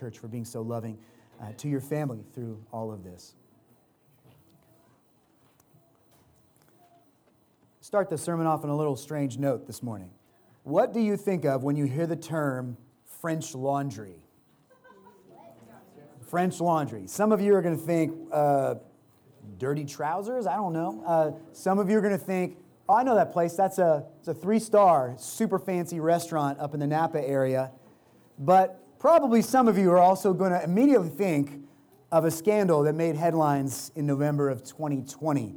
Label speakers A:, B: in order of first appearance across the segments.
A: church, for being so loving uh, to your family through all of this. Start the sermon off on a little strange note this morning. What do you think of when you hear the term French laundry? French laundry. Some of you are going to think uh, dirty trousers. I don't know. Uh, some of you are going to think, oh, I know that place. That's a, a three star, super fancy restaurant up in the Napa area. But probably some of you are also going to immediately think of a scandal that made headlines in November of 2020.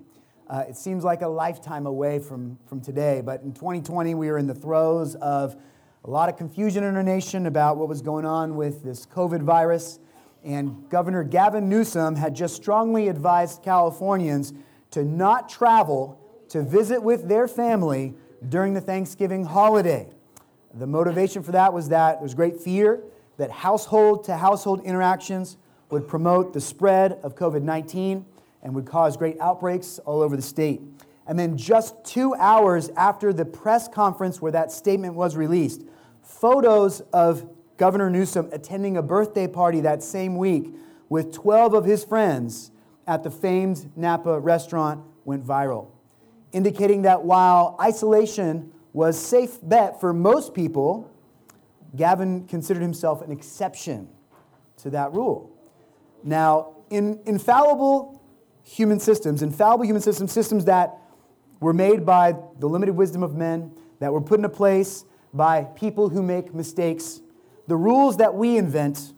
A: Uh, it seems like a lifetime away from, from today, but in 2020, we were in the throes of a lot of confusion in our nation about what was going on with this COVID virus and Governor Gavin Newsom had just strongly advised Californians to not travel to visit with their family during the Thanksgiving holiday. The motivation for that was that there was great fear that household to household interactions would promote the spread of COVID 19 and would cause great outbreaks all over the state. And then, just two hours after the press conference where that statement was released, photos of Governor Newsom attending a birthday party that same week with 12 of his friends at the famed Napa restaurant went viral, indicating that while isolation was safe bet for most people, Gavin considered himself an exception to that rule. Now, in infallible human systems, infallible human systems, systems that were made by the limited wisdom of men, that were put into place by people who make mistakes, the rules that we invent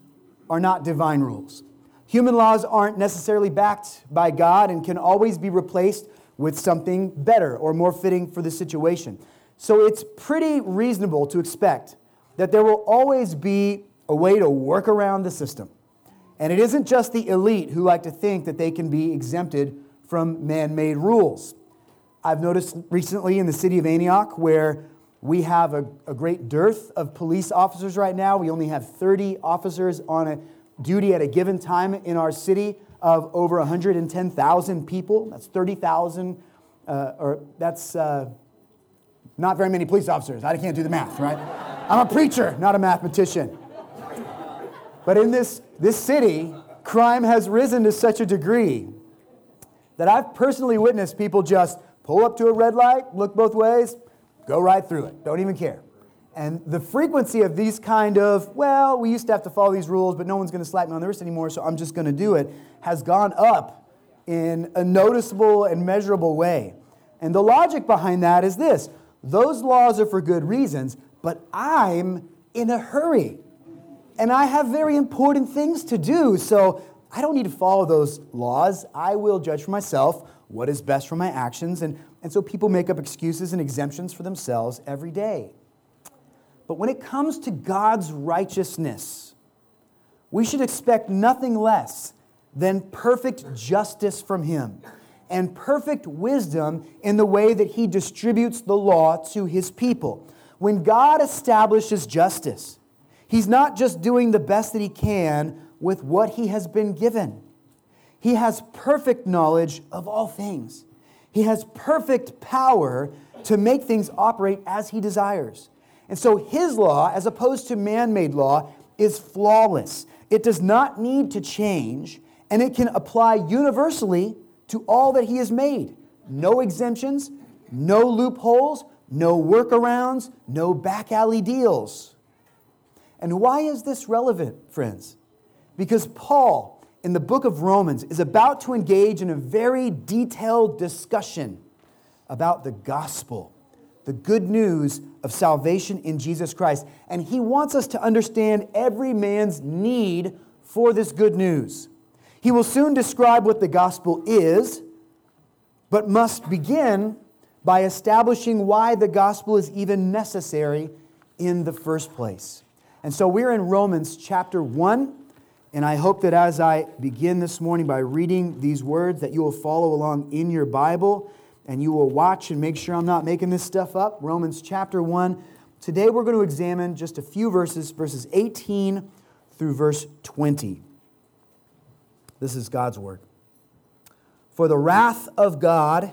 A: are not divine rules. Human laws aren't necessarily backed by God and can always be replaced with something better or more fitting for the situation. So it's pretty reasonable to expect that there will always be a way to work around the system. And it isn't just the elite who like to think that they can be exempted from man made rules. I've noticed recently in the city of Antioch where we have a, a, great dearth of police officers right now. We only have 30 officers on a duty at a given time in our city of over 110,000 people. That's 30,000, uh, or that's uh, not very many police officers. I can't do the math, right? I'm a preacher, not a mathematician. But in this, this city, crime has risen to such a degree that I've personally witnessed people just pull up to a red light, look both ways, Go right through it. Don't even care. And the frequency of these kind of, well, we used to have to follow these rules, but no one's going to slap me on the wrist anymore, so I'm just going to do it, has gone up in a noticeable and measurable way. And the logic behind that is this those laws are for good reasons, but I'm in a hurry. And I have very important things to do, so I don't need to follow those laws. I will judge for myself what is best for my actions. And and so people make up excuses and exemptions for themselves every day. But when it comes to God's righteousness, we should expect nothing less than perfect justice from Him and perfect wisdom in the way that He distributes the law to His people. When God establishes justice, He's not just doing the best that He can with what He has been given, He has perfect knowledge of all things. He has perfect power to make things operate as he desires. And so his law, as opposed to man made law, is flawless. It does not need to change, and it can apply universally to all that he has made. No exemptions, no loopholes, no workarounds, no back alley deals. And why is this relevant, friends? Because Paul, in the book of Romans is about to engage in a very detailed discussion about the gospel, the good news of salvation in Jesus Christ. And he wants us to understand every man's need for this good news. He will soon describe what the gospel is, but must begin by establishing why the gospel is even necessary in the first place. And so we're in Romans chapter 1 and I hope that as I begin this morning by reading these words, that you will follow along in your Bible and you will watch and make sure I'm not making this stuff up. Romans chapter 1. Today we're going to examine just a few verses, verses 18 through verse 20. This is God's word. For the wrath of God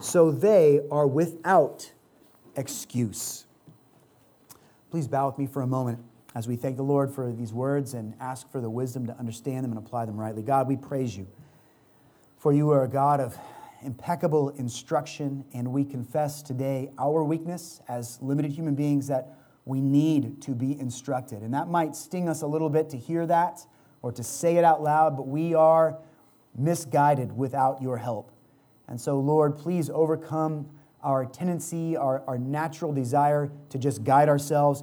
A: So they are without excuse. Please bow with me for a moment as we thank the Lord for these words and ask for the wisdom to understand them and apply them rightly. God, we praise you, for you are a God of impeccable instruction, and we confess today our weakness as limited human beings that we need to be instructed. And that might sting us a little bit to hear that or to say it out loud, but we are misguided without your help. And so, Lord, please overcome our tendency, our, our natural desire to just guide ourselves.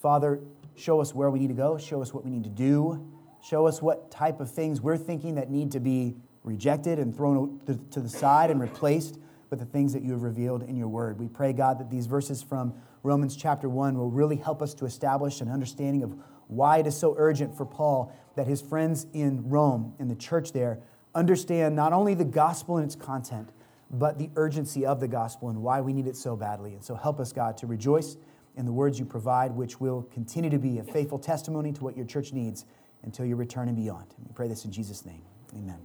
A: Father, show us where we need to go, show us what we need to do, show us what type of things we're thinking that need to be rejected and thrown to the side and replaced with the things that you have revealed in your word. We pray, God, that these verses from Romans chapter 1 will really help us to establish an understanding of why it is so urgent for Paul that his friends in Rome, in the church there, understand not only the gospel and its content, but the urgency of the gospel and why we need it so badly. And so help us, God, to rejoice in the words you provide, which will continue to be a faithful testimony to what your church needs until your return and beyond. we pray this in Jesus' name. Amen.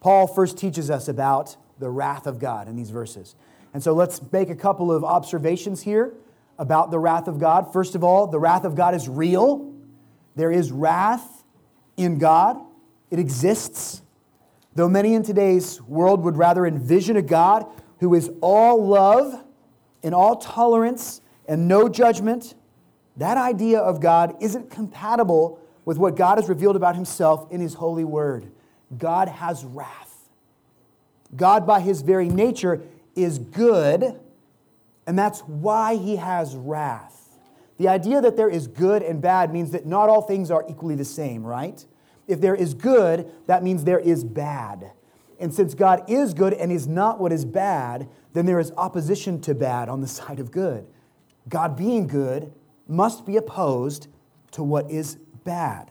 A: Paul first teaches us about the wrath of God in these verses. And so let's make a couple of observations here about the wrath of God. First of all, the wrath of God is real. There is wrath in God, it exists. Though many in today's world would rather envision a God who is all love and all tolerance and no judgment, that idea of God isn't compatible with what God has revealed about himself in his holy word. God has wrath. God, by his very nature, is good, and that's why he has wrath. The idea that there is good and bad means that not all things are equally the same, right? If there is good, that means there is bad. And since God is good and is not what is bad, then there is opposition to bad on the side of good. God being good must be opposed to what is bad.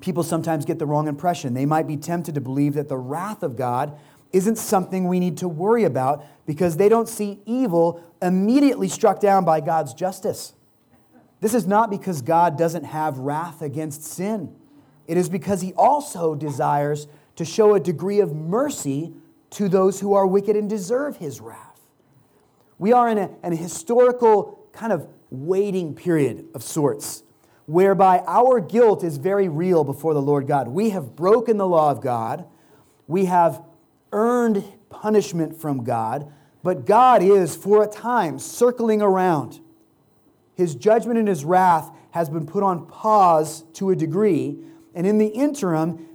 A: People sometimes get the wrong impression. They might be tempted to believe that the wrath of God isn't something we need to worry about because they don't see evil immediately struck down by God's justice. This is not because God doesn't have wrath against sin. It is because he also desires to show a degree of mercy to those who are wicked and deserve his wrath. We are in a, historical kind of waiting period of sorts, whereby our guilt is very real before the Lord God. We have broken the law of God, we have earned punishment from God, but God is, for a time, circling around his judgment and his wrath has been put on pause to a degree. And in the interim,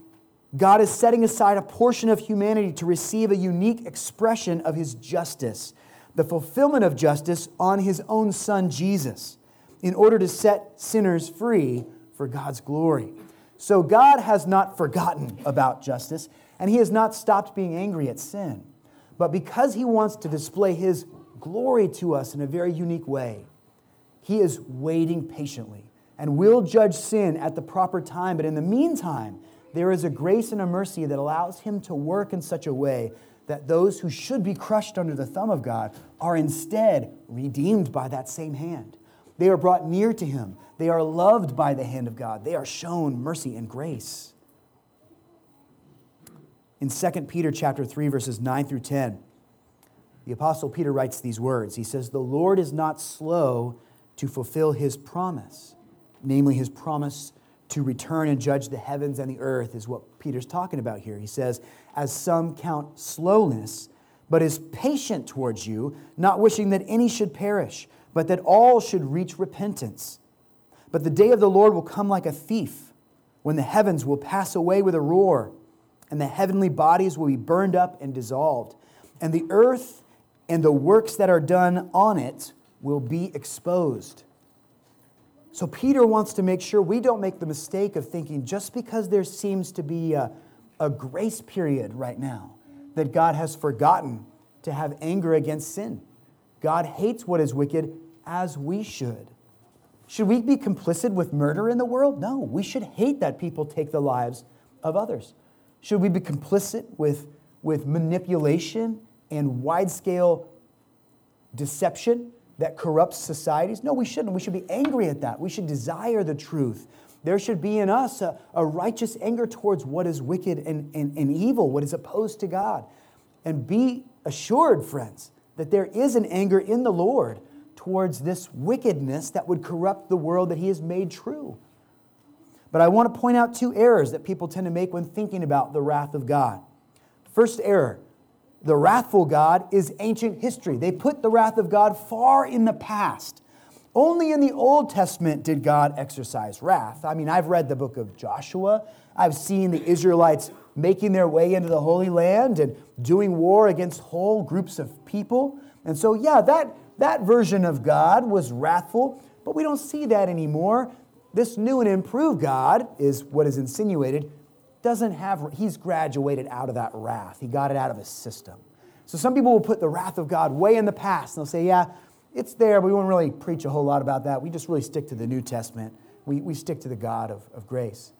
A: God is setting aside a portion of humanity to receive a unique expression of his justice, the fulfillment of justice on his own son, Jesus, in order to set sinners free for God's glory. So God has not forgotten about justice, and he has not stopped being angry at sin. But because he wants to display his glory to us in a very unique way, he is waiting patiently and will judge sin at the proper time. But in the meantime, there is a grace and a mercy that allows him to work in such a way that those who should be crushed under the thumb of God are instead redeemed by that same hand. They are brought near to him. They are loved by the hand of God. They are shown mercy and grace. In 2 Peter chapter 3 verses 9 through 10, the apostle Peter writes these words. He says, "The Lord is not slow to fulfill his promise, namely his promise to return and judge the heavens and the earth, is what Peter's talking about here. He says, As some count slowness, but is patient towards you, not wishing that any should perish, but that all should reach repentance. But the day of the Lord will come like a thief, when the heavens will pass away with a roar, and the heavenly bodies will be burned up and dissolved, and the earth and the works that are done on it will be exposed. So, Peter wants to make sure we don't make the mistake of thinking just because there seems to be a, a grace period right now, that God has forgotten to have anger against sin. God hates what is wicked as we should. Should we be complicit with murder in the world? No, we should hate that people take the lives of others. Should we be complicit with, with manipulation and wide scale deception that corrupts societies? No, we shouldn't. We should be angry at that. We should desire the truth. There should be in us a, a righteous anger towards what is wicked and, and, and evil, what is opposed to God. And be assured, friends, that there is an anger in the Lord towards this wickedness that would corrupt the world that He has made true. But I want to point out two errors that people tend to make when thinking about the wrath of God. First error the wrathful God is ancient history. They put the wrath of God far in the past. Only in the Old Testament did God exercise wrath. I mean, I've read the book of Joshua, I've seen the Israelites making their way into the Holy Land and doing war against whole groups of people. And so, yeah, that, that version of God was wrathful, but we don't see that anymore. This new and improved God is what is insinuated, doesn't have, he's graduated out of that wrath. He got it out of his system. So some people will put the wrath of God way in the past, and they'll say, yeah, it's there, but we won't really preach a whole lot about that. We just really stick to the New Testament. We, we stick to the God of, of grace.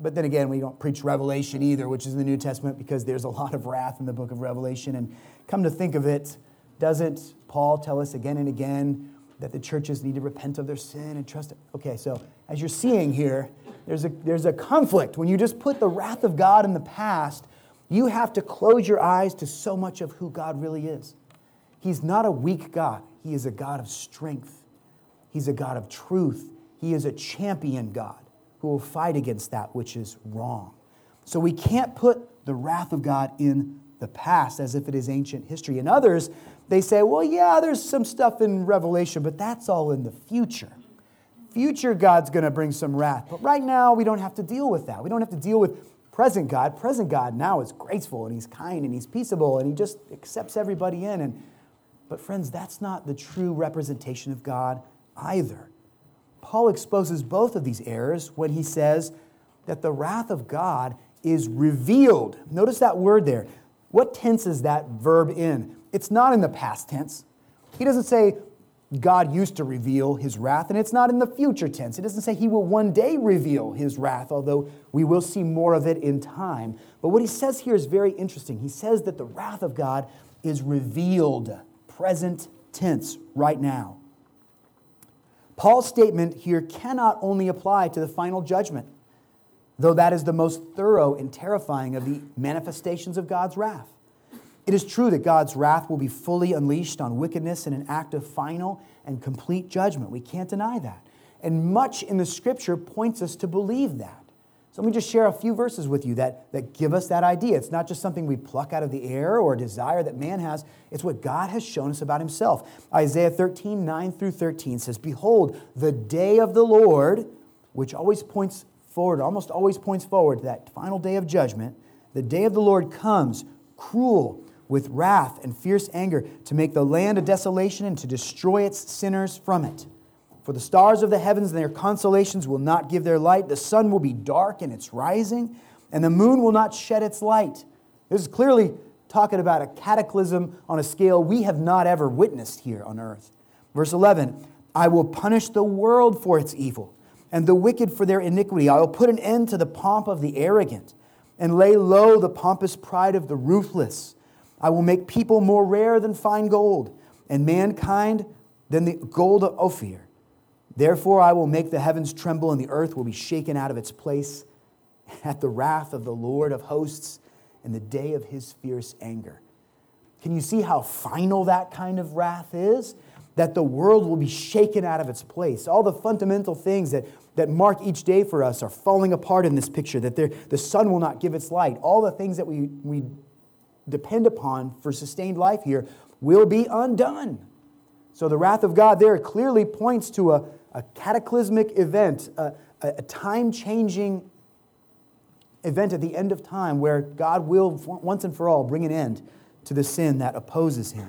A: But then again, we don't preach Revelation either, which is in the New Testament, because there's a lot of wrath in the book of Revelation. And come to think of it, doesn't Paul tell us again and again that the churches need to repent of their sin and trust? It? Okay, so as you're seeing here, there's a, there's a conflict. When you just put the wrath of God in the past, you have to close your eyes to so much of who God really is. He's not a weak God. He is a God of strength. He's a God of truth. He is a champion God who will fight against that which is wrong. So we can't put the wrath of God in the past as if it is ancient history. And others, they say, well, yeah, there's some stuff in Revelation, but that's all in the future. Future God's going to bring some wrath. But right now, we don't have to deal with that. We don't have to deal with present God. Present God now is graceful and he's kind and he's peaceable and he just accepts everybody in. And but, friends, that's not the true representation of God either. Paul exposes both of these errors when he says that the wrath of God is revealed. Notice that word there. What tense is that verb in? It's not in the past tense. He doesn't say God used to reveal his wrath, and it's not in the future tense. It doesn't say he will one day reveal his wrath, although we will see more of it in time. But what he says here is very interesting. He says that the wrath of God is revealed present tense right now. Paul's statement here cannot only apply to the final judgment, though that is the most thorough and terrifying of the manifestations of God's wrath. It is true that God's wrath will be fully unleashed on wickedness in an act of final and complete judgment. We can't deny that. And much in the scripture points us to believe that. So let me just share a few verses with you that, that give us that idea. It's not just something we pluck out of the air or a desire that man has, it's what God has shown us about himself. Isaiah 13, 9 through 13 says, Behold, the day of the Lord, which always points forward, almost always points forward to that final day of judgment, the day of the Lord comes cruel with wrath and fierce anger to make the land a desolation and to destroy its sinners from it. For the stars of the heavens and their constellations will not give their light. The sun will be dark in its rising, and the moon will not shed its light. This is clearly talking about a cataclysm on a scale we have not ever witnessed here on earth. Verse 11 I will punish the world for its evil, and the wicked for their iniquity. I will put an end to the pomp of the arrogant, and lay low the pompous pride of the ruthless. I will make people more rare than fine gold, and mankind than the gold of Ophir. Therefore, I will make the heavens tremble, and the earth will be shaken out of its place at the wrath of the Lord of hosts in the day of his fierce anger. Can you see how final that kind of wrath is? That the world will be shaken out of its place. All the fundamental things that, that mark each day for us are falling apart in this picture, that the sun will not give its light. All the things that we, we depend upon for sustained life here will be undone. So the wrath of God there clearly points to a, a cataclysmic event, a, a time changing event at the end of time where God will once and for all bring an end to the sin that opposes him.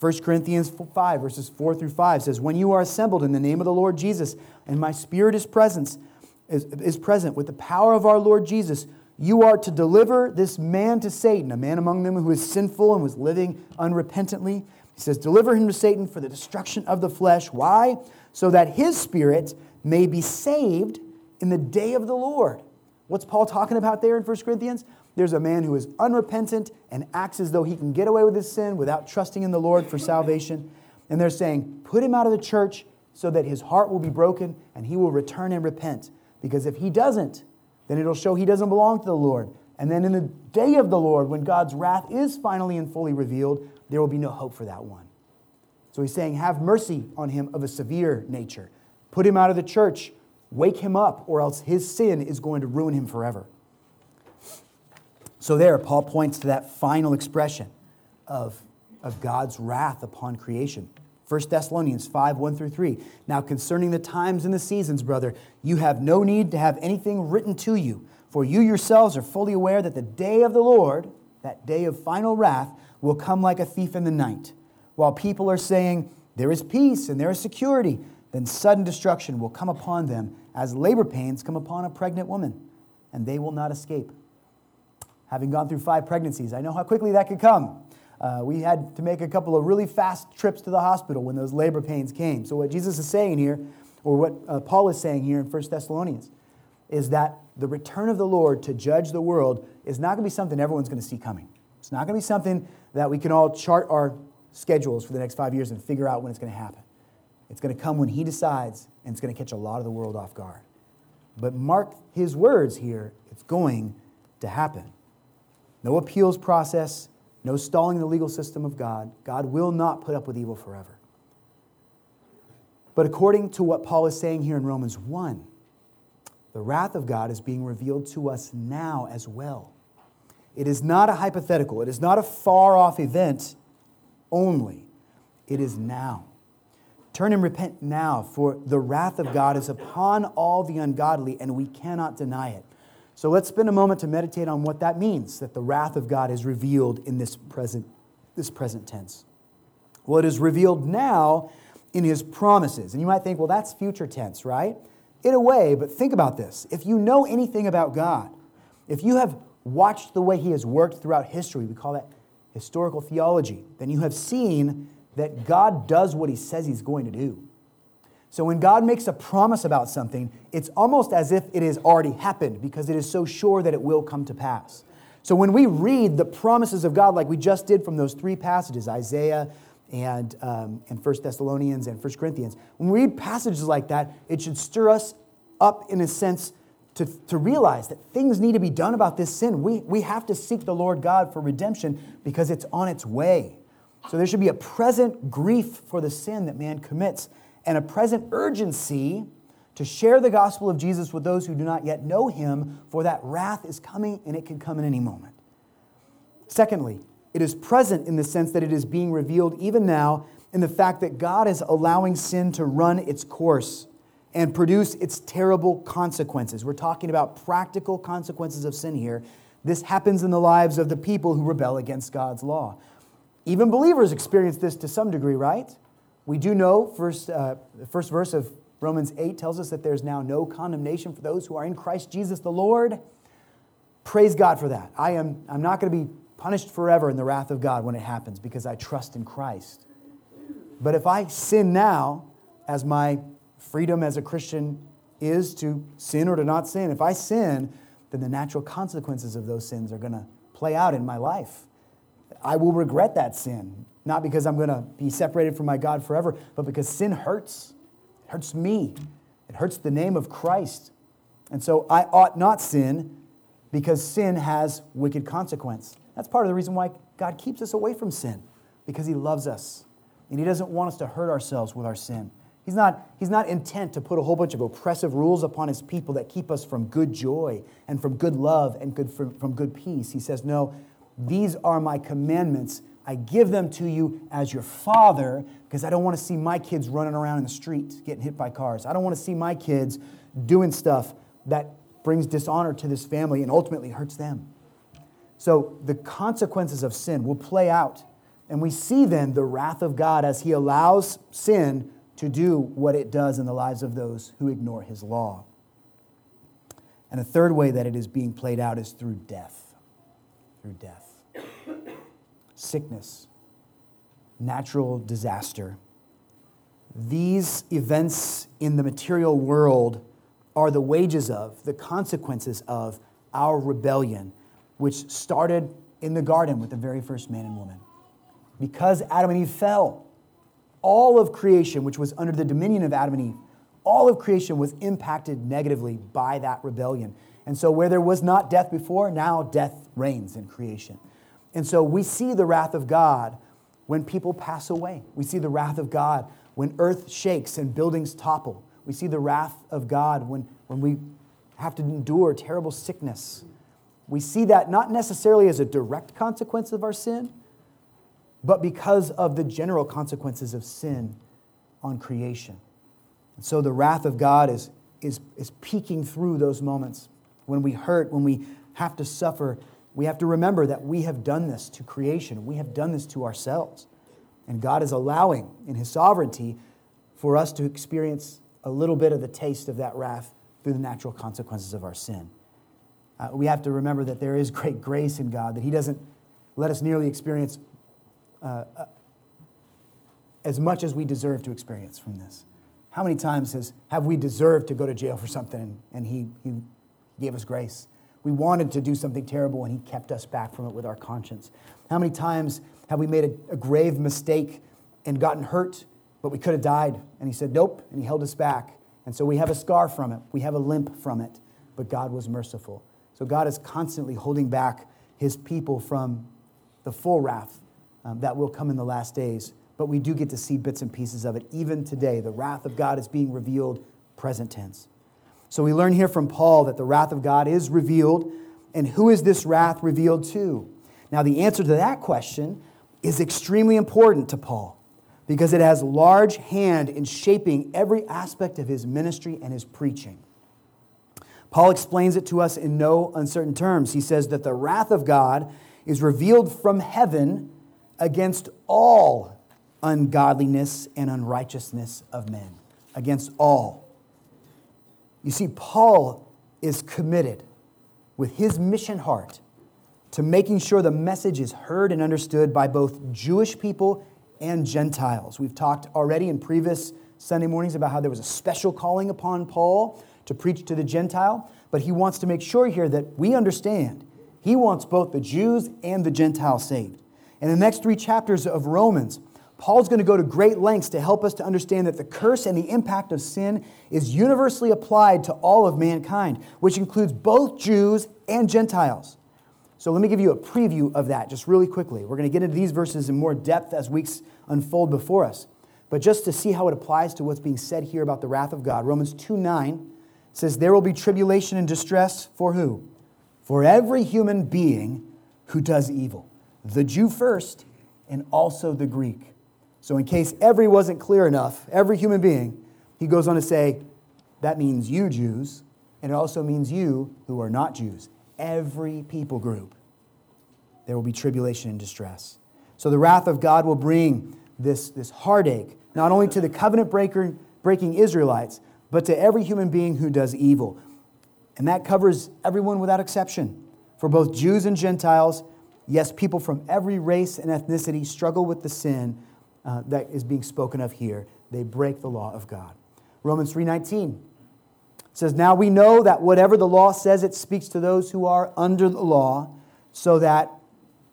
A: 1 Corinthians 5, verses 4 through 5 says, When you are assembled in the name of the Lord Jesus, and my spirit is present, is, is present with the power of our Lord Jesus, you are to deliver this man to Satan, a man among them who is sinful and was living unrepentantly He says, Deliver him to Satan for the destruction of the flesh. Why? So that his spirit may be saved in the day of the Lord. What's Paul talking about there in 1 Corinthians? There's a man who is unrepentant and acts as though he can get away with his sin without trusting in the Lord for salvation. And they're saying, Put him out of the church so that his heart will be broken and he will return and repent. Because if he doesn't, then it'll show he doesn't belong to the Lord. And then in the day of the Lord, when God's wrath is finally and fully revealed, there will be no hope for that one. So he's saying, Have mercy on him of a severe nature. Put him out of the church, wake him up, or else his sin is going to ruin him forever. So there, Paul points to that final expression of, of God's wrath upon creation. 1 Thessalonians 5 1 through 3. Now, concerning the times and the seasons, brother, you have no need to have anything written to you, for you yourselves are fully aware that the day of the Lord, that day of final wrath, will come like a thief in the night. While people are saying, There is peace and there is security, then sudden destruction will come upon them as labor pains come upon a pregnant woman, and they will not escape. Having gone through five pregnancies, I know how quickly that could come. Uh, we had to make a couple of really fast trips to the hospital when those labor pains came. So, what Jesus is saying here, or what uh, Paul is saying here in 1 Thessalonians, is that the return of the Lord to judge the world is not going to be something everyone's going to see coming. It's not going to be something that we can all chart our schedules for the next five years and figure out when it's going to happen. It's going to come when He decides, and it's going to catch a lot of the world off guard. But mark His words here, it's going to happen. No appeals process, no stalling the legal system of God. God will not put up with evil forever. But according to what Paul is saying here in Romans 1, the wrath of God is being revealed to us now as well. It is not a hypothetical, it is not a far off event only. It is now. Turn and repent now, for the wrath of God is upon all the ungodly, and we cannot deny it. So let's spend a moment to meditate on what that means that the wrath of God is revealed in this present, this present tense. Well, it is revealed now in his promises. And you might think, well, that's future tense, right? In a way, but think about this. If you know anything about God, if you have watched the way he has worked throughout history, we call that historical theology, then you have seen that God does what he says he's going to do. So when God makes a promise about something, it's almost as if it has already happened because it is so sure that it will come to pass. So when we read the promises of God, like we just did from those three passages, Isaiah and, um, and 1 Thessalonians and 1 Corinthians, when we read passages like that, it should stir us up in a sense to, to realize that things need to be done about this sin. We, we have to seek the Lord God for redemption because it's on its way. So there should be a present grief for the sin that man commits and a present urgency to share the gospel of Jesus with those who do not yet know him, for that wrath is coming and it can come in any moment. Secondly, it is present in the sense that it is being revealed even now in the fact that God is allowing sin to run its course and produce its terrible consequences. We're talking about practical consequences of sin here. This happens in the lives of the people who rebel against God's law. Even believers experience this to some degree, right? We do know, first, uh, the first verse of Romans 8 tells us that there's now no condemnation for those who are in Christ Jesus the Lord. Praise God for that. I am I'm not going to be punished forever in the wrath of God when it happens because I trust in Christ. But if I sin now, as my freedom as a Christian is to sin or to not sin, if I sin, then the natural consequences of those sins are going to play out in my life. I will regret that sin. Not because I'm going to be separated from my God forever, but because sin hurts. It hurts me. It hurts the name of Christ. And so I ought not sin because sin has wicked consequence. That's part of the reason why God keeps us away from sin, because He loves us. And He doesn't want us to hurt ourselves with our sin. He's not, he's not intent to put a whole bunch of oppressive rules upon His people that keep us from good joy and from good love and good, from, from good peace. He says, No, these are my commandments I give them to you as your father because I don't want to see my kids running around in the street getting hit by cars. I don't want to see my kids doing stuff that brings dishonor to this family and ultimately hurts them. So the consequences of sin will play out. And we see then the wrath of God as he allows sin to do what it does in the lives of those who ignore his law. And a third way that it is being played out is through death. Through death sickness, natural disaster. These events in the material world are the wages of, the consequences of our rebellion, which started in the garden with the very first man and woman. Because Adam and Eve fell, all of creation, which was under the dominion of Adam and Eve, all of creation was impacted negatively by that rebellion. And so, where there was not death before, now death reigns in creation. And so, we see the wrath of God when people pass away. We see the wrath of God when earth shakes and buildings topple. We see the wrath of God when, when we have to endure terrible sickness. We see that not necessarily as a direct consequence of our sin, but because of the general consequences of sin on creation. And so the wrath of God is, is, is peeking through those moments. When we hurt, when we have to suffer, we have to remember that we have done this to creation. We have done this to ourselves. And God is allowing, in His sovereignty, for us to experience a little bit of the taste of that wrath through the natural consequences of our sin. Uh, we have to remember that there is great grace in God, that He doesn't let us nearly experience uh, uh, as much as we deserve to experience from this. How many times has, have we deserved to go to jail for something and he, he gave us grace? We wanted to do something terrible and He kept us back from it with our conscience. How many times have we made a, a grave mistake and gotten hurt, but we could have died? And He said, Nope, and He held us back. And so we have a scar from it, we have a limp from it, but God was merciful. So God is constantly holding back His people from the full wrath um, that will come in the last days. But we do get to see bits and pieces of it even today. The wrath of God is being revealed, present tense. So we learn here from Paul that the wrath of God is revealed. And who is this wrath revealed to? Now, the answer to that question is extremely important to Paul because it has large hand in shaping every aspect of his ministry and his preaching. Paul explains it to us in no uncertain terms. He says that the wrath of God is revealed from heaven against all ungodliness and unrighteousness of men. Against all. You see, Paul is committed with his mission heart to making sure the message is heard and understood by both Jewish people and Gentiles. We've talked already in previous Sunday mornings about how there was a special calling upon Paul to preach to the Gentile, but he wants to make sure here that we understand he wants both the Jews and the Gentiles saved. In the next three chapters of Romans, Paul's going to go to great lengths to help us to understand that the curse and the impact of sin is universally applied to all of mankind, which includes both Jews and Gentiles. So let me give you a preview of that just really quickly. We're going to get into these verses in more depth as weeks unfold before us. But just to see how it applies to what's being said here about the wrath of God, Romans 2 9 says, There will be tribulation and distress for who? For every human being who does evil. The Jew first, and also the Greek. So, in case every wasn't clear enough, every human being, he goes on to say, that means you Jews, and it also means you who are not Jews. Every people group. There will be tribulation and distress. So, the wrath of God will bring this, this heartache, not only to the covenant breaker, breaking Israelites, but to every human being who does evil. And that covers everyone without exception. For both Jews and Gentiles, yes, people from every race and ethnicity struggle with the sin uh, that is being spoken of here. They break the law of God. Romans 3:19 says, "Now we know that whatever the law says, it speaks to those who are under the law, so that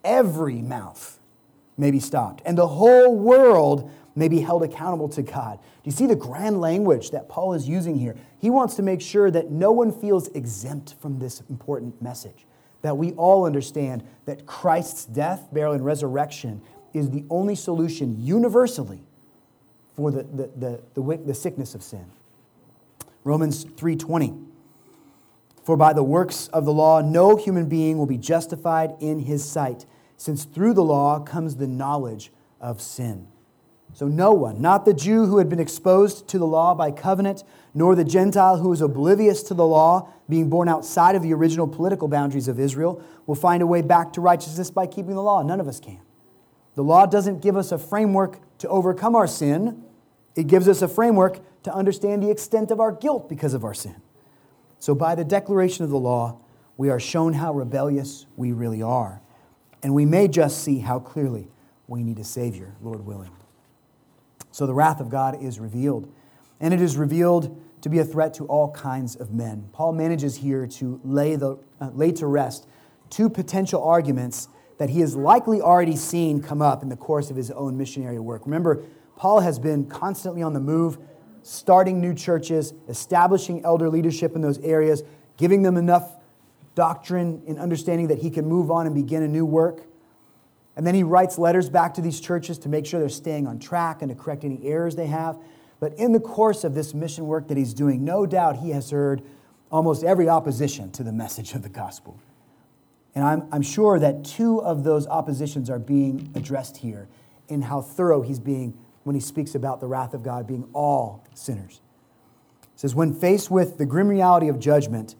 A: every mouth may be stopped and the whole world may be held accountable to God." Do you see the grand language that Paul is using here? He wants to make sure that no one feels exempt from this important message. That we all understand that Christ's death, burial, and resurrection is the only solution universally for the, the, the, the, the sickness of sin. Romans 3:20. For by the works of the law no human being will be justified in his sight, since through the law comes the knowledge of sin. So no one, not the Jew who had been exposed to the law by covenant, nor the Gentile who was oblivious to the law, being born outside of the original political boundaries of Israel, will find a way back to righteousness by keeping the law. None of us can. The law doesn't give us a framework to overcome our sin, it gives us a framework to understand the extent of our guilt because of our sin. So, by the declaration of the law, we are shown how rebellious we really are. And we may just see how clearly we need a Savior, Lord willing. So the wrath of God is revealed, and it is revealed to be a threat to all kinds of men. Paul manages here to lay, the, uh, lay to rest two potential arguments that he has likely already seen come up in the course of his own missionary work. Remember, Paul has been constantly on the move, starting new churches, establishing elder leadership in those areas, giving them enough doctrine and understanding that he can move on and begin a new work. And then he writes letters back to these churches to make sure they're staying on track and to correct any errors they have. But in the course of this mission work that he's doing, no doubt he has heard almost every opposition to the message of the gospel. And I'm, I'm sure that two of those oppositions are being addressed here in how thorough he's being when he speaks about the wrath of God being all sinners. It says, When faced with the grim reality of judgment,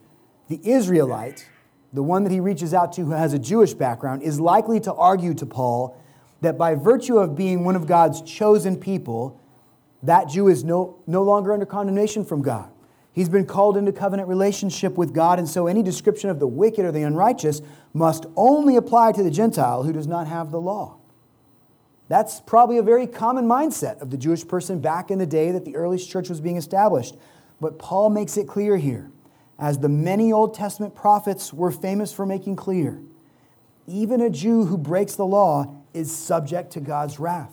A: the Israelite, the one that he reaches out to who has a Jewish background, is likely to argue to Paul that by virtue of being one of God's chosen people, that Jew is no, no longer under condemnation from God. He's been called into covenant relationship with God, and so any description of the wicked or the unrighteous must only apply to the Gentile who does not have the law. That's probably a very common mindset of the Jewish person back in the day that the earliest church was being established. But Paul makes it clear here, as the many Old Testament prophets were famous for making clear even a Jew who breaks the law is subject to God's wrath.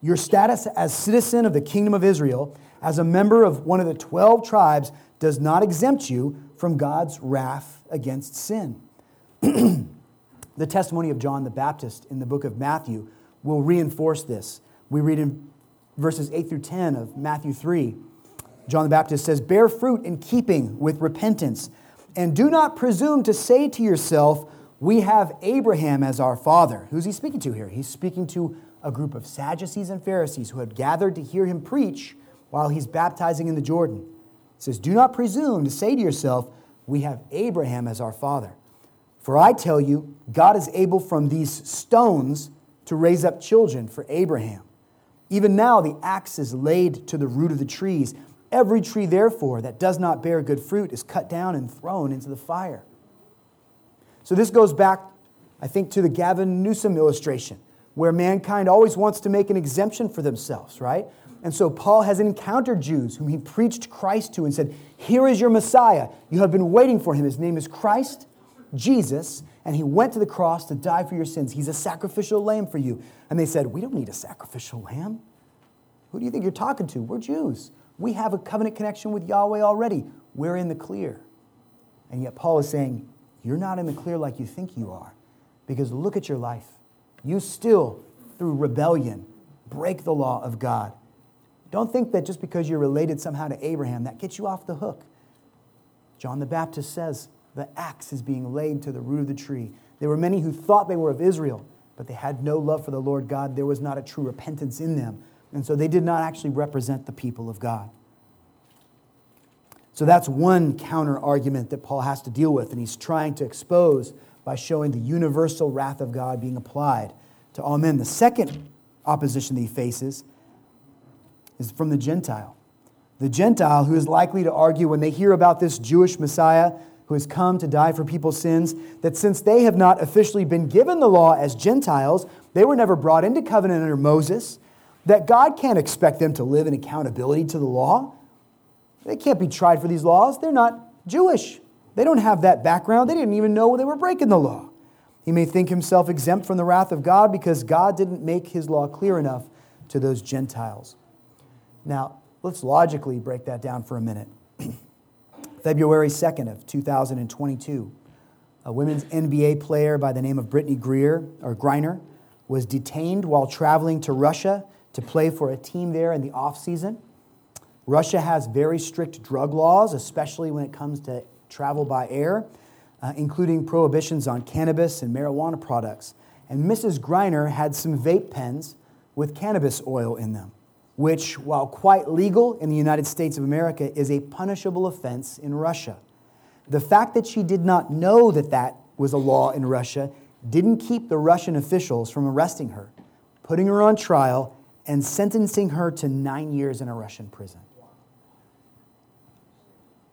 A: Your status as citizen of the kingdom of Israel as a member of one of the 12 tribes does not exempt you from God's wrath against sin. the testimony of John the Baptist in the book of Matthew will reinforce this. We read in verses 8 through 10 of Matthew 3. John the Baptist says, Bear fruit in keeping with repentance, and do not presume to say to yourself, We have Abraham as our father. Who's he speaking to here? He's speaking to a group of Sadducees and Pharisees who had gathered to hear him preach while he's baptizing in the Jordan. He says, Do not presume to say to yourself, We have Abraham as our father. For I tell you, God is able from these stones to raise up children for Abraham. Even now, the axe is laid to the root of the trees. Every tree, therefore, that does not bear good fruit is cut down and thrown into the fire. So, this goes back, I think, to the Gavin Newsom illustration, where mankind always wants to make an exemption for themselves, right? And so Paul has encountered Jews whom he preached Christ to and said, Here is your Messiah. You have been waiting for him. His name is Christ, Jesus, and he went to the cross to die for your sins. He's a sacrificial lamb for you. And they said, We don't need a sacrificial lamb. Who do you think you're talking to? We're Jews. We have a covenant connection with Yahweh already. We're in the clear. And yet Paul is saying, You're not in the clear like you think you are. Because look at your life. You still, through rebellion, break the law of God. Don't think that just because you're related somehow to Abraham, that gets you off the hook. John the Baptist says the axe is being laid to the root of the tree. There were many who thought they were of Israel, but they had no love for the Lord God. There was not a true repentance in them. And so they did not actually represent the people of God. So that's one counter argument that Paul has to deal with, and he's trying to expose by showing the universal wrath of God being applied to all men. The second opposition that he faces is from the Gentile. The Gentile who is likely to argue when they hear about this Jewish Messiah who has come to die for people's sins, that since they have not officially been given the law as Gentiles, they were never brought into covenant under Moses, that God can't expect them to live in accountability to the law. They can't be tried for these laws. They're not Jewish. They don't have that background. They didn't even know they were breaking the law. He may think himself exempt from the wrath of God because God didn't make his law clear enough to those Gentiles. Now, let's logically break that down for a minute. February 2nd of 2022, a women's NBA player by the name of Brittney Greer or Griner was detained while traveling to Russia to play for a team there in the off season. Russia has very strict drug laws, especially when it comes to travel by air, uh, including prohibitions on cannabis and marijuana products. And Mrs. Griner had some vape pens with cannabis oil in them which, while quite legal in the United States of America, is a punishable offense in Russia. The fact that she did not know that that was a law in Russia didn't keep the Russian officials from arresting her, putting her on trial, and sentencing her to nine years in a Russian prison.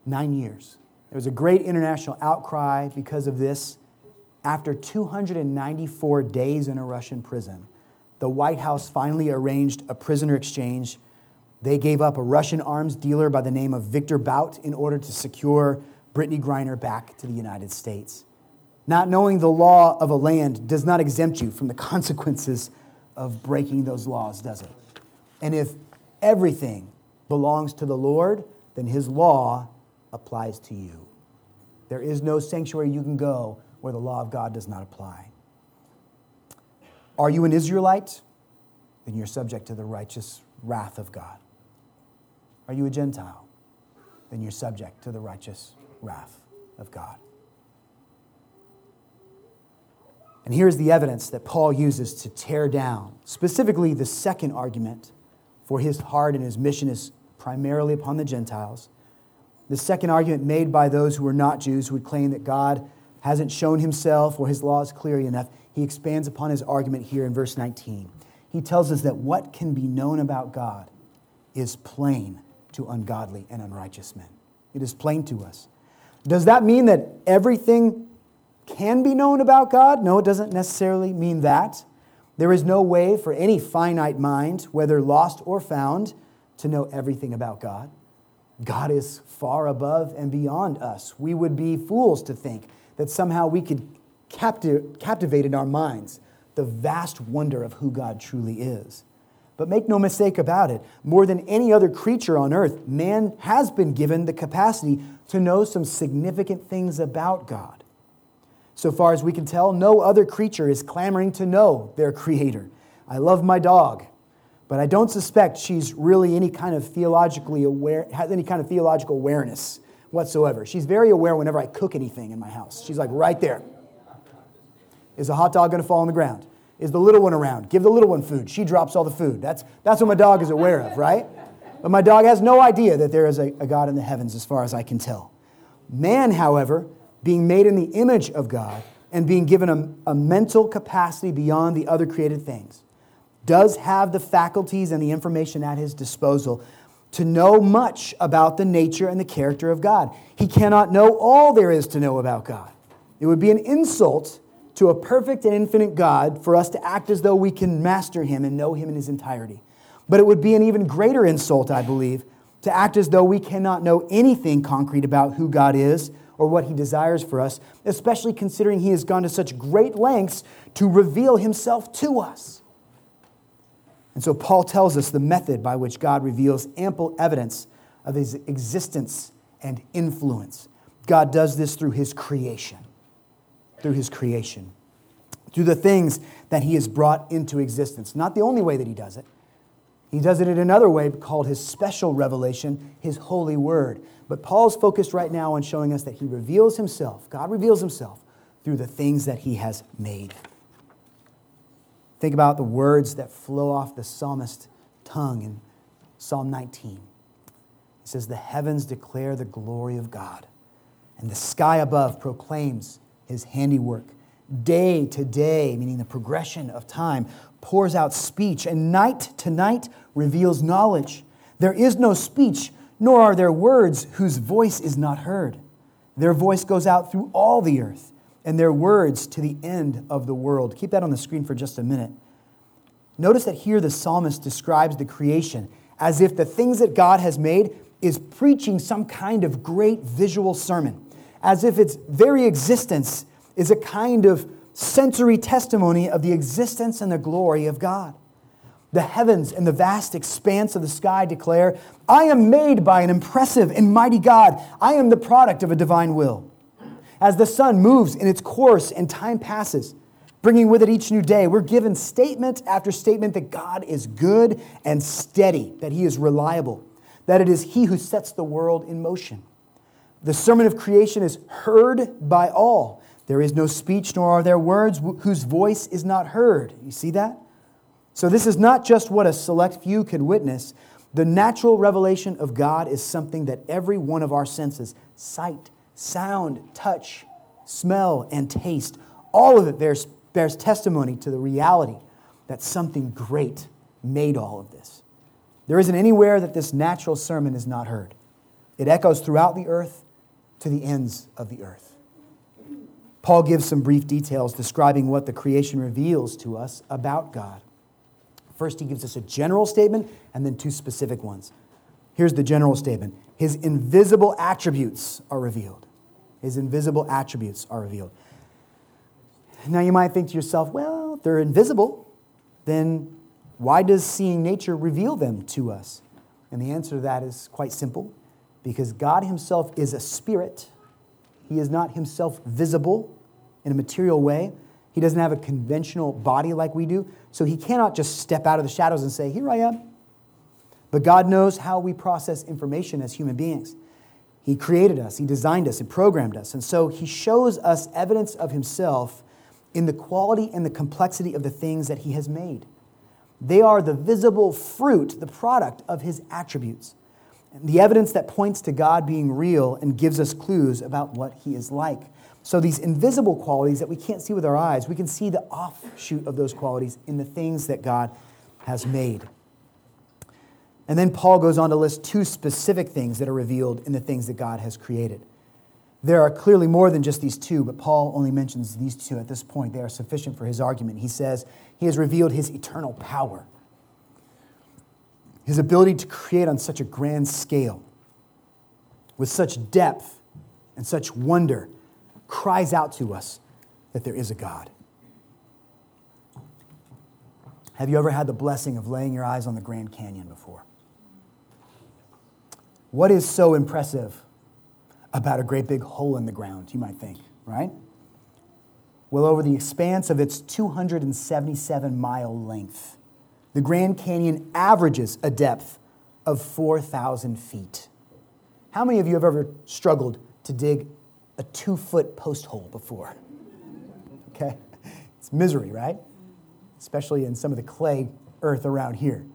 A: Nine years. There was a great international outcry because of this. After 294 days in a Russian prison, the White House finally arranged a prisoner exchange. They gave up a Russian arms dealer by the name of Viktor Bout in order to secure Brittney Griner back to the United States. Not knowing the law of a land does not exempt you from the consequences of breaking those laws, does it? And if everything belongs to the Lord, then his law applies to you. There is no sanctuary you can go where the law of God does not apply. Are you an Israelite? Then you're subject to the righteous wrath of God. Are you a Gentile? Then you're subject to the righteous wrath of God. And here's the evidence that Paul uses to tear down, specifically the second argument for his heart and his mission is primarily upon the Gentiles. The second argument made by those who are not Jews who would claim that God hasn't shown himself or his law is clear enough, he expands upon his argument here in verse 19. He tells us that what can be known about God is plain to ungodly and unrighteous men. It is plain to us. Does that mean that everything can be known about God? No, it doesn't necessarily mean that. There is no way for any finite mind, whether lost or found, to know everything about God. God is far above and beyond us. We would be fools to think that somehow we could captive, captivate in our minds the vast wonder of who God truly is. But make no mistake about it, more than any other creature on earth, man has been given the capacity to know some significant things about God. So far as we can tell, no other creature is clamoring to know their creator. I love my dog, but I don't suspect she's really any kind of theologically aware, has any kind of theological awareness whatsoever. She's very aware whenever I cook anything in my house. She's like right there. Is a hot dog going to fall on the ground? Is the little one around? Give the little one food. She drops all the food. That's, that's what my dog is aware of, right? But my dog has no idea that there is a, a God in the heavens, as far as I can tell. Man, however, being made in the image of God and being given a, a mental capacity beyond the other created things, does have the faculties and the information at his disposal to know much about the nature and the character of God. He cannot know all there is to know about God. It would be an insult to a perfect and infinite God for us to act as though we can master him and know him in his entirety. But it would be an even greater insult, I believe, to act as though we cannot know anything concrete about who God is or what he desires for us, especially considering he has gone to such great lengths to reveal himself to us. And so Paul tells us the method by which God reveals ample evidence of his existence and influence. God does this through his creation, through his creation, through the things that he has brought into existence. Not the only way that he does it. He does it in another way called his special revelation, his holy word. But Paul's focused right now on showing us that he reveals himself, God reveals himself through the things that he has made. Think about the words that flow off the psalmist's tongue in Psalm 19. He says, The heavens declare the glory of God, and the sky above proclaims his handiwork. Day to day, meaning the progression of time, pours out speech, and night to night reveals knowledge. There is no speech nor are there words whose voice is not heard. Their voice goes out through all the earth, and their words to the end of the world. Keep that on the screen for just a minute. Notice that here the psalmist describes the creation as if the things that God has made is preaching some kind of great visual sermon, as if its very existence is a kind of sensory testimony of the existence and the glory of God. The heavens and the vast expanse of the sky declare, I am made by an impressive and mighty God. I am the product of a divine will. As the sun moves in its course and time passes, bringing with it each new day, we're given statement after statement that God is good and steady, that He is reliable, that it is He who sets the world in motion. The sermon of creation is heard by all. There is no speech, nor are there words whose voice is not heard. You see that? So, this is not just what a select few can witness. The natural revelation of God is something that every one of our senses sight, sound, touch, smell, and taste all of it bears, bears testimony to the reality that something great made all of this. There isn't anywhere that this natural sermon is not heard. It echoes throughout the earth to the ends of the earth. Paul gives some brief details describing what the creation reveals to us about God. First, he gives us a general statement and then two specific ones. Here's the general statement His invisible attributes are revealed. His invisible attributes are revealed. Now, you might think to yourself, well, they're invisible, then why does seeing nature reveal them to us? And the answer to that is quite simple because God Himself is a spirit. He is not Himself visible in a material way. He doesn't have a conventional body like we do. So He cannot just step out of the shadows and say, Here I am. But God knows how we process information as human beings. He created us, He designed us, He programmed us. And so He shows us evidence of Himself in the quality and the complexity of the things that He has made. They are the visible fruit, the product of His attributes, the evidence that points to God being real and gives us clues about what He is like. So, these invisible qualities that we can't see with our eyes, we can see the offshoot of those qualities in the things that God has made. And then Paul goes on to list two specific things that are revealed in the things that God has created. There are clearly more than just these two, but Paul only mentions these two at this point. They are sufficient for his argument. He says he has revealed his eternal power, his ability to create on such a grand scale, with such depth and such wonder, cries out to us that there is a God. Have you ever had the blessing of laying your eyes on the Grand Canyon before? What is so impressive about a great big hole in the ground, you might think, right? Well, over the expanse of its 277 mile length, the Grand Canyon averages a depth of 4,000 feet. How many of you have ever struggled to dig a two foot post hole before? Okay? It's misery, right? Especially in some of the clay earth around here.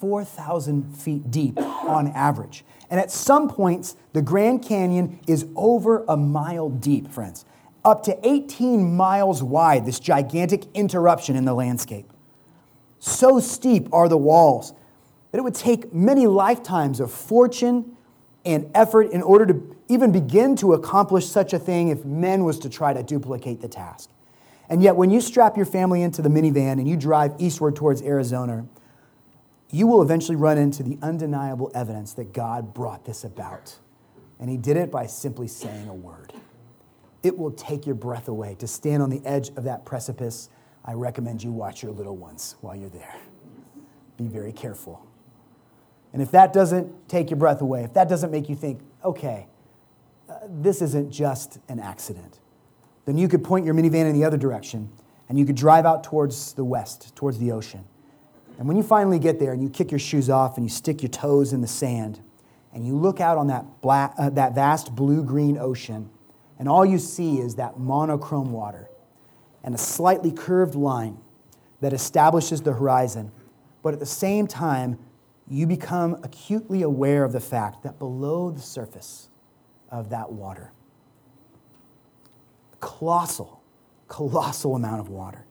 A: 4,000 feet deep on average. And at some points, the Grand Canyon is over a mile deep, friends. Up to 18 miles wide, this gigantic interruption in the landscape. So steep are the walls that it would take many lifetimes of fortune and effort in order to even begin to accomplish such a thing if men was to try to duplicate the task. And yet, when you strap your family into the minivan and you drive eastward towards Arizona, you will eventually run into the undeniable evidence that God brought this about. And He did it by simply saying a word. It will take your breath away. To stand on the edge of that precipice, I recommend you watch your little ones while you're there. Be very careful. And if that doesn't take your breath away, if that doesn't make you think, okay, uh, this isn't just an accident, then you could point your minivan in the other direction and you could drive out towards the west, towards the ocean. And when you finally get there and you kick your shoes off and you stick your toes in the sand and you look out on that, black, uh, that vast blue green ocean, and all you see is that monochrome water and a slightly curved line that establishes the horizon. But at the same time, you become acutely aware of the fact that below the surface of that water, colossal, colossal amount of water,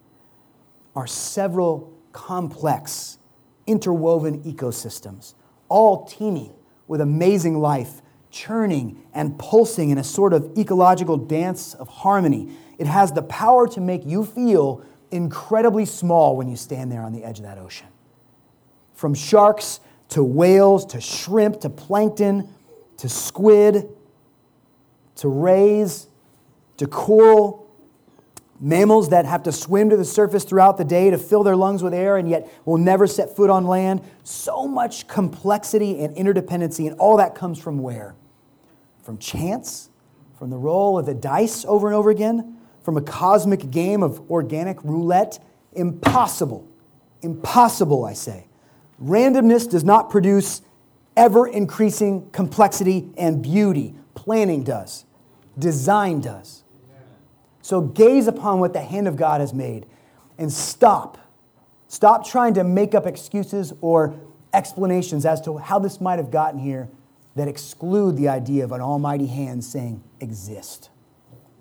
A: are several complex, interwoven ecosystems, all teeming with amazing life, churning and pulsing in a sort of ecological dance of harmony. It has the power to make you feel incredibly small when you stand there on the edge of that ocean. From sharks to whales to shrimp to plankton to squid to rays to coral Mammals that have to swim to the surface throughout the day to fill their lungs with air and yet will never set foot on land. So much complexity and interdependency, and all that comes from where? From chance? From the roll of the dice over and over again? From a cosmic game of organic roulette? Impossible. Impossible, I say. Randomness does not produce ever increasing complexity and beauty. Planning does, design does. So gaze upon what the hand of God has made and stop. Stop trying to make up excuses or explanations as to how this might have gotten here that exclude the idea of an almighty hand saying, exist.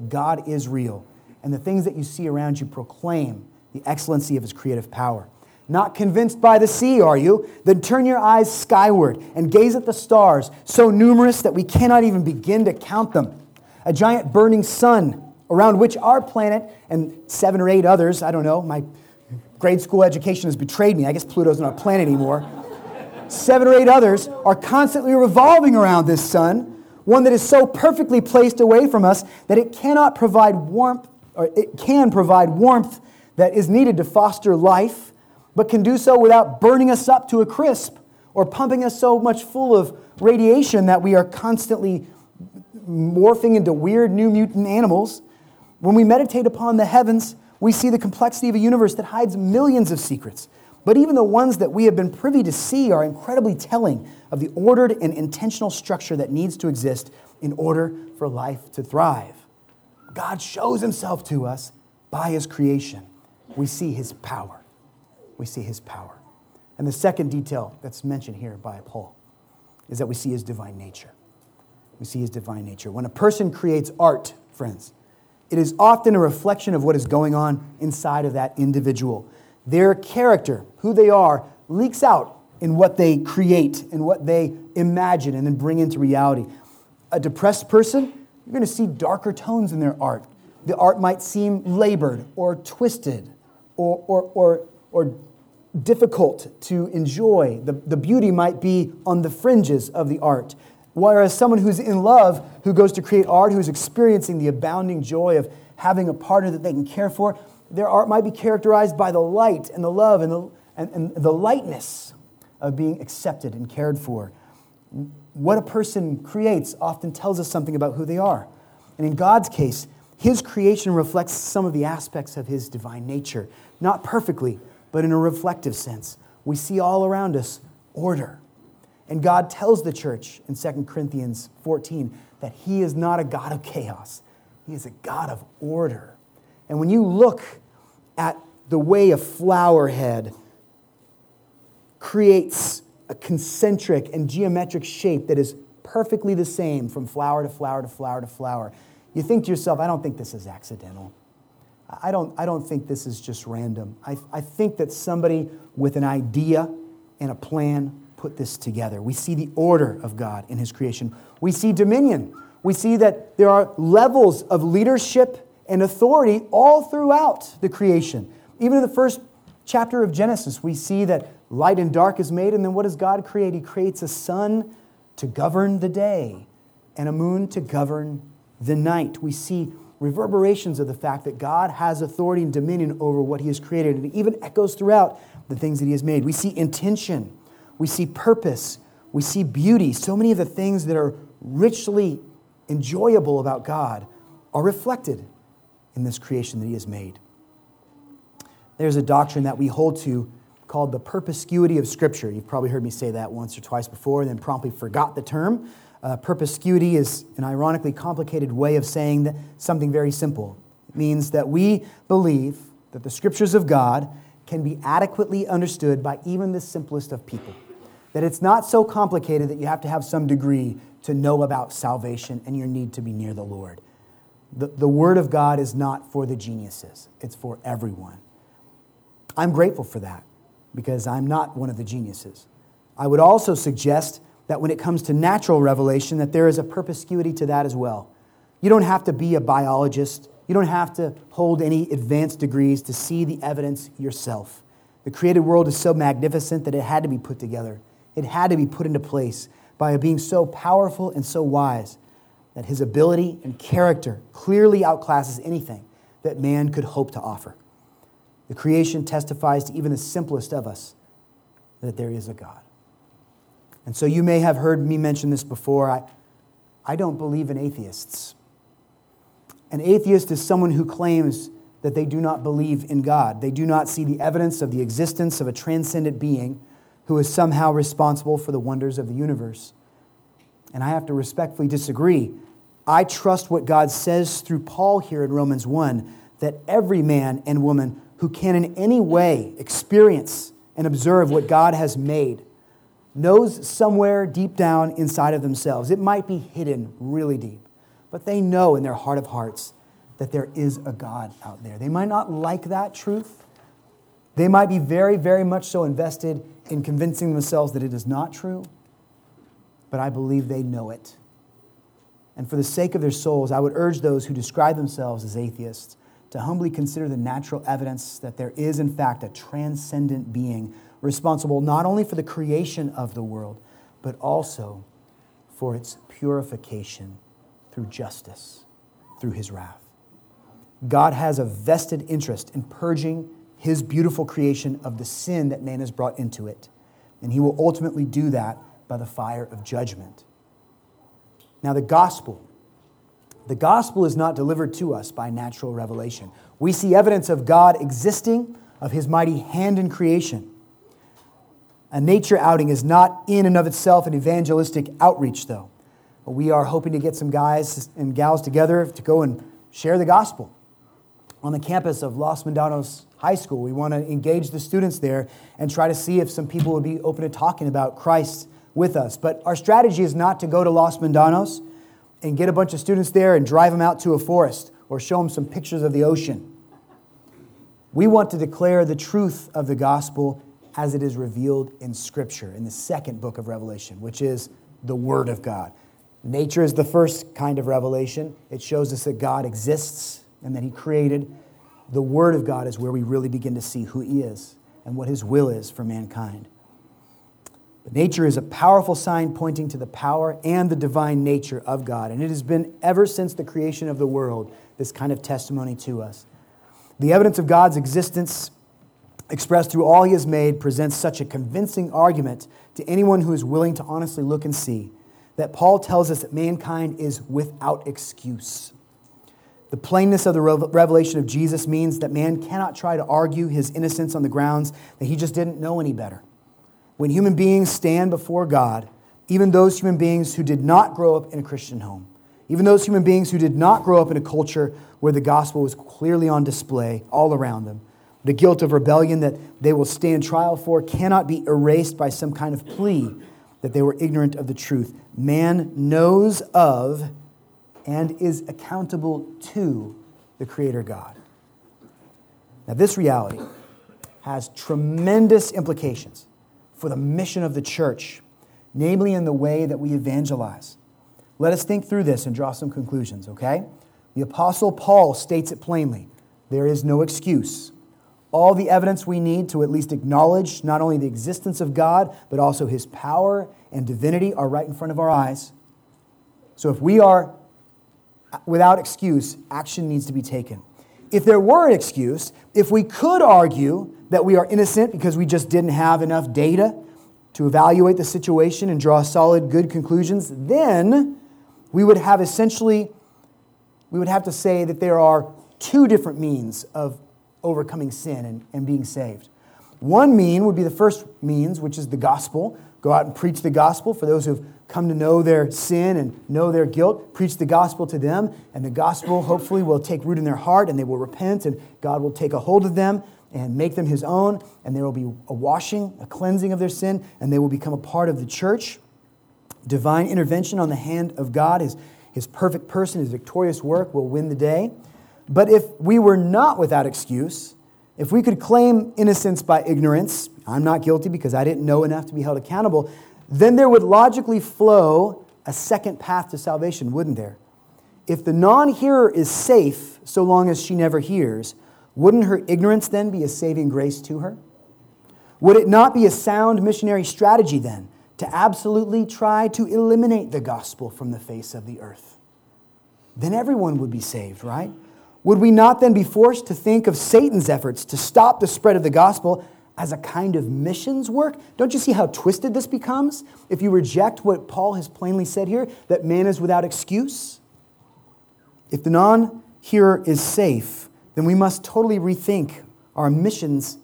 A: God is real, and the things that you see around you proclaim the excellency of his creative power. Not convinced by the sea, are you? Then turn your eyes skyward and gaze at the stars, so numerous that we cannot even begin to count them. A giant burning sun around which our planet and seven or eight others, I don't know, my grade school education has betrayed me. I guess Pluto's not a planet anymore. Seven or eight others are constantly revolving around this sun, one that is so perfectly placed away from us that it cannot provide warmth, or it can provide warmth that is needed to foster life, but can do so without burning us up to a crisp or pumping us so much full of radiation that we are constantly morphing into weird new mutant animals. When we meditate upon the heavens, we see the complexity of a universe that hides millions of secrets. But even the ones that we have been privy to see are incredibly telling of the ordered and intentional structure that needs to exist in order for life to thrive. God shows himself to us by his creation. We see his power. We see his power. And the second detail that's mentioned here by Paul is that we see his divine nature. We see his divine nature. When a person creates art, friends, it is often a reflection of what is going on inside of that individual. Their character, who they are, leaks out in what they create and what they imagine and then bring into reality. A depressed person, you're going to see darker tones in their art. The art might seem labored or twisted or, or, or, or difficult to enjoy. The, the beauty might be on the fringes of the art. Whereas someone who's in love, who goes to create art, who's experiencing the abounding joy of having a partner that they can care for, their art might be characterized by the light and the love and the, and, and the lightness of being accepted and cared for. What a person creates often tells us something about who they are. And in God's case, his creation reflects some of the aspects of his divine nature. Not perfectly, but in a reflective sense. We see all around us order. And God tells the church in 2 Corinthians 14 that he is not a God of chaos, he is a God of order. And when you look at the way a flower head creates a concentric and geometric shape that is perfectly the same from flower to flower to flower to flower, you think to yourself, I don't think this is accidental. I don't, I don't think this is just random. I, I think that somebody with an idea and a plan put this together. We see the order of God in His creation. We see dominion. We see that there are levels of leadership and authority all throughout the creation. Even in the first chapter of Genesis, we see that light and dark is made, and then what does God create? He creates a sun to govern the day and a moon to govern the night. We see reverberations of the fact that God has authority and dominion over what He has created. And it even echoes throughout the things that He has made. We see intention, we see purpose, we see beauty. So many of the things that are richly enjoyable about God are reflected in this creation that He has made. There's a doctrine that we hold to called the perspicuity of Scripture. You've probably heard me say that once or twice before and then promptly forgot the term. Uh, perspicuity is an ironically complicated way of saying that something very simple. It means that we believe that the scriptures of God can be adequately understood by even the simplest of people. That it's not so complicated that you have to have some degree to know about salvation and your need to be near the Lord. The, the Word of God is not for the geniuses, it's for everyone. I'm grateful for that because I'm not one of the geniuses. I would also suggest that when it comes to natural revelation that there is a perspicuity to that as well. You don't have to be a biologist. You don't have to hold any advanced degrees to see the evidence yourself. The created world is so magnificent that it had to be put together. It had to be put into place by a being so powerful and so wise that his ability and character clearly outclasses anything that man could hope to offer. The creation testifies to even the simplest of us that there is a God. And so you may have heard me mention this before. I, I don't believe in atheists. An atheist is someone who claims that they do not believe in God. They do not see the evidence of the existence of a transcendent being who is somehow responsible for the wonders of the universe. And I have to respectfully disagree. I trust what God says through Paul here in Romans 1 that every man and woman who can in any way experience and observe what God has made knows somewhere deep down inside of themselves. It might be hidden really deep, but they know in their heart of hearts that there is a God out there. They might not like that truth. They might be very, very much so invested in convincing themselves that it is not true, but I believe they know it. And for the sake of their souls, I would urge those who describe themselves as atheists to humbly consider the natural evidence that there is, in fact, a transcendent being responsible not only for the creation of the world, but also for its purification through justice, through his wrath. God has a vested interest in purging his beautiful creation of the sin that man has brought into it. And he will ultimately do that by the fire of judgment. Now, the gospel the gospel is not delivered to us by natural revelation. We see evidence of God existing, of his mighty hand in creation. A nature outing is not in and of itself an evangelistic outreach, though. We are hoping to get some guys and gals together to go and share the gospel. On the campus of Los Mundanos High School, we want to engage the students there and try to see if some people would be open to talking about Christ with us. But our strategy is not to go to Los Mundanos and get a bunch of students there and drive them out to a forest or show them some pictures of the ocean. We want to declare the truth of the gospel as it is revealed in Scripture, in the second book of Revelation, which is the Word of God. Nature is the first kind of revelation. It shows us that God exists and that He created. The Word of God is where we really begin to see who He is and what His will is for mankind. But nature is a powerful sign pointing to the power and the divine nature of God. And it has been ever since the creation of the world this kind of testimony to us. The evidence of God's existence expressed through all he has made presents such a convincing argument to anyone who is willing to honestly look and see that Paul tells us that mankind is without excuse. The plainness of the revelation of Jesus means that man cannot try to argue his innocence on the grounds that he just didn't know any better when human beings stand before God, even those human beings who did not grow up in a Christian home, even those human beings who did not grow up in a culture where the gospel was clearly on display all around them, the guilt of rebellion that they will stand trial for cannot be erased by some kind of plea that they were ignorant of the truth. Man knows of and is accountable to the Creator God. Now, this reality has tremendous implications for the mission of the church, namely in the way that we evangelize. Let us think through this and draw some conclusions, okay? The Apostle Paul states it plainly there is no excuse. All the evidence we need to at least acknowledge not only the existence of God, but also his power and divinity are right in front of our eyes. So if we are uh, without excuse, action needs to be taken. If there were an excuse, if we could argue that we are innocent because we just didn't have enough data to evaluate the situation and draw solid, good conclusions, then we would have essentially, we would have to say that there are two different means of overcoming sin and, and being saved. One mean would be the first means, which is the gospel. Go out and preach the gospel for those who've come to know their sin and know their guilt. Preach the gospel to them, and the gospel hopefully will take root in their heart and they will repent, and God will take a hold of them and make them his own, and there will be a washing, a cleansing of their sin, and they will become a part of the church. Divine intervention on the hand of God, his, his perfect person, his victorious work will win the day. But if we were not without excuse, if we could claim innocence by ignorance, I'm not guilty because I didn't know enough to be held accountable, then there would logically flow a second path to salvation, wouldn't there? If the non hearer is safe so long as she never hears, wouldn't her ignorance then be a saving grace to her? Would it not be a sound missionary strategy then to absolutely try to eliminate the gospel from the face of the earth? Then everyone would be saved, right? Would we not then be forced to think of Satan's efforts to stop the spread of the gospel as a kind of missions work? Don't you see how twisted this becomes if you reject what Paul has plainly said here that man is without excuse? If the non hearer is safe, then we must totally rethink our missions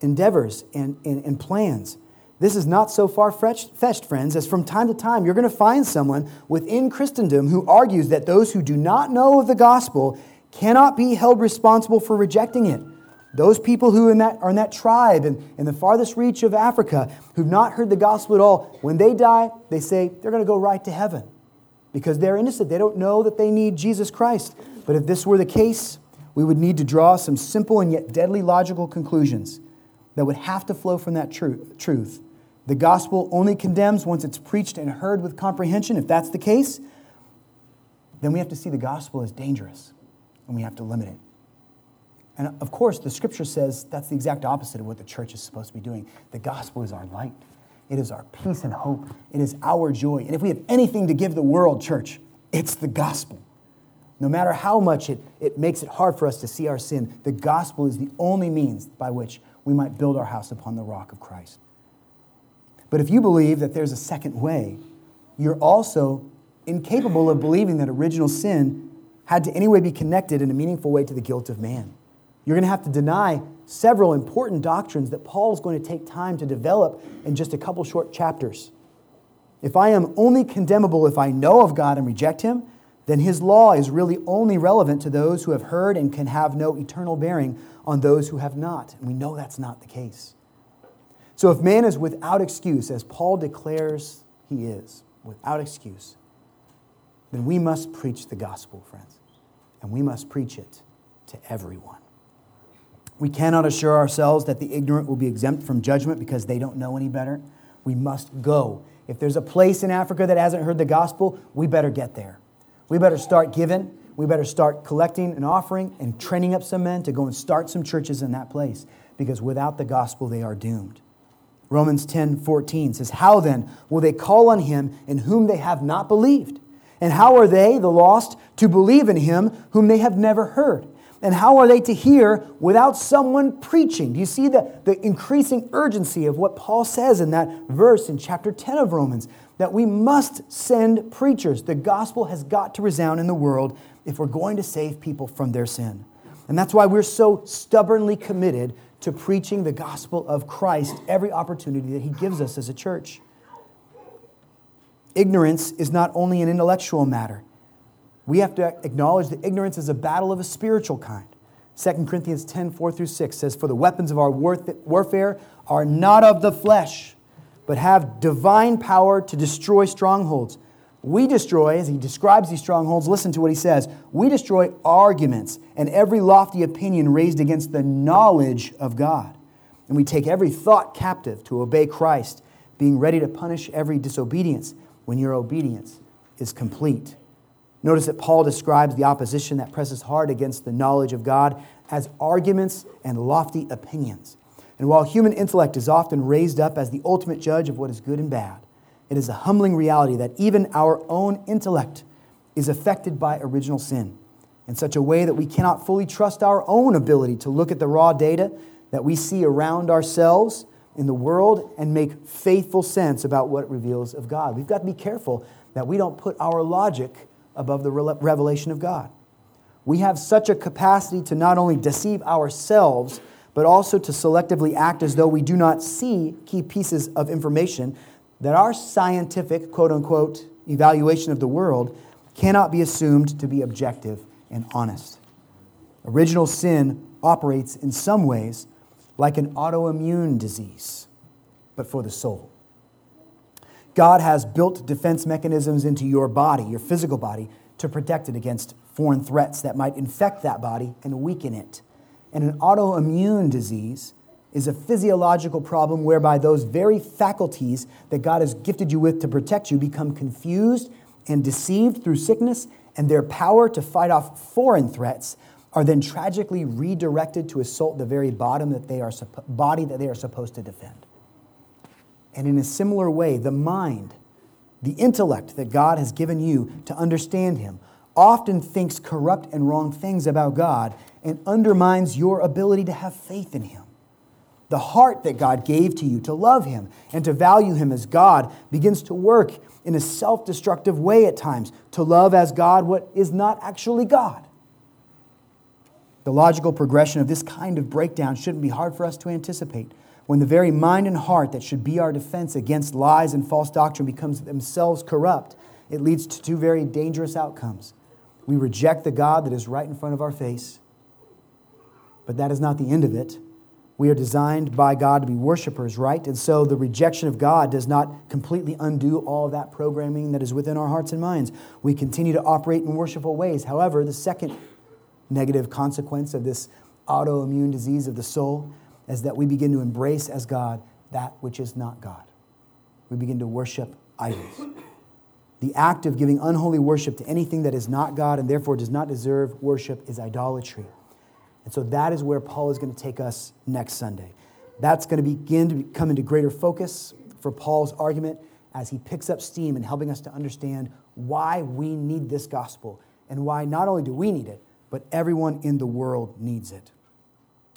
A: endeavors and, and, and plans. This is not so far fetched, friends, as from time to time you're going to find someone within Christendom who argues that those who do not know of the gospel cannot be held responsible for rejecting it. Those people who in that, are in that tribe and in the farthest reach of Africa who've not heard the gospel at all, when they die, they say they're going to go right to heaven because they're innocent. They don't know that they need Jesus Christ. But if this were the case, we would need to draw some simple and yet deadly logical conclusions that would have to flow from that truth. The gospel only condemns once it's preached and heard with comprehension. If that's the case, then we have to see the gospel as dangerous and we have to limit it. And of course, the scripture says that's the exact opposite of what the church is supposed to be doing. The gospel is our light, it is our peace and hope, it is our joy. And if we have anything to give the world, church, it's the gospel. No matter how much it, it makes it hard for us to see our sin, the gospel is the only means by which we might build our house upon the rock of Christ. But if you believe that there's a second way, you're also incapable of believing that original sin had to anyway be connected in a meaningful way to the guilt of man. You're going to have to deny several important doctrines that Paul is going to take time to develop in just a couple short chapters. If I am only condemnable if I know of God and reject him, then his law is really only relevant to those who have heard and can have no eternal bearing on those who have not. And we know that's not the case. So if man is without excuse, as Paul declares he is, without excuse, then we must preach the gospel, friends. And we must preach it to everyone. We cannot assure ourselves that the ignorant will be exempt from judgment because they don't know any better. We must go. If there's a place in Africa that hasn't heard the gospel, we better get there. We better start giving. We better start collecting an offering and training up some men to go and start some churches in that place because without the gospel, they are doomed. Romans 10 14 says, How then will they call on him in whom they have not believed? And how are they, the lost, to believe in him whom they have never heard? And how are they to hear without someone preaching? Do you see the, the increasing urgency of what Paul says in that verse in chapter 10 of Romans? That we must send preachers. The gospel has got to resound in the world if we're going to save people from their sin. And that's why we're so stubbornly committed to preaching the gospel of Christ every opportunity that he gives us as a church. Ignorance is not only an intellectual matter, we have to acknowledge that ignorance is a battle of a spiritual kind. 2 Corinthians 10 4 through 6 says, For the weapons of our warfare are not of the flesh, but have divine power to destroy strongholds. We destroy, as he describes these strongholds, listen to what he says. We destroy arguments and every lofty opinion raised against the knowledge of God. And we take every thought captive to obey Christ, being ready to punish every disobedience when your obedience is complete. Notice that Paul describes the opposition that presses hard against the knowledge of God as arguments and lofty opinions. And while human intellect is often raised up as the ultimate judge of what is good and bad, it is a humbling reality that even our own intellect is affected by original sin in such a way that we cannot fully trust our own ability to look at the raw data that we see around ourselves in the world and make faithful sense about what it reveals of God. We've got to be careful that we don't put our logic above the revelation of God. We have such a capacity to not only deceive ourselves, but also to selectively act as though we do not see key pieces of information that our scientific, quote unquote, evaluation of the world cannot be assumed to be objective and honest. Original sin operates in some ways like an autoimmune disease, but for the soul. God has built defense mechanisms into your body, your physical body, to protect it against foreign threats that might infect that body and weaken it. And an autoimmune disease is a physiological problem whereby those very faculties that God has gifted you with to protect you become confused and deceived through sickness, and their power to fight off foreign threats are then tragically redirected to assault the very bottom that they are, body that they are supposed to defend. And in a similar way, the mind, the intellect that God has given you to understand Him, often thinks corrupt and wrong things about God and undermines your ability to have faith in Him. The heart that God gave to you to love Him and to value Him as God begins to work in a self destructive way at times to love as God what is not actually God. The logical progression of this kind of breakdown shouldn't be hard for us to anticipate when the very mind and heart that should be our defense against lies and false doctrine becomes themselves corrupt, it leads to two very dangerous outcomes. We reject the God that is right in front of our face, but that is not the end of it. We are designed by God to be worshipers, right? And so the rejection of God does not completely undo all that programming that is within our hearts and minds. We continue to operate in worshipful ways. However, the second negative consequence of this autoimmune disease of the soul is that we begin to embrace as God that which is not God. We begin to worship idols. The act of giving unholy worship to anything that is not God and therefore does not deserve worship is idolatry. And so that is where Paul is going to take us next Sunday. That's going to begin to come into greater focus for Paul's argument as he picks up steam in helping us to understand why we need this gospel and why not only do we need it, but everyone in the world needs it.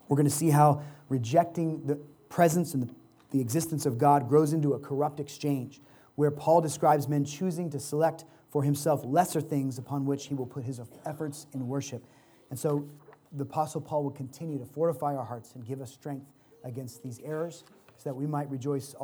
A: We're going to see how rejecting the presence and the, the existence of God grows into a corrupt exchange, where Paul describes men choosing to select for himself lesser things upon which he will put his efforts in worship. And so the Apostle Paul will continue to fortify our hearts and give us strength against these errors so that we might rejoice.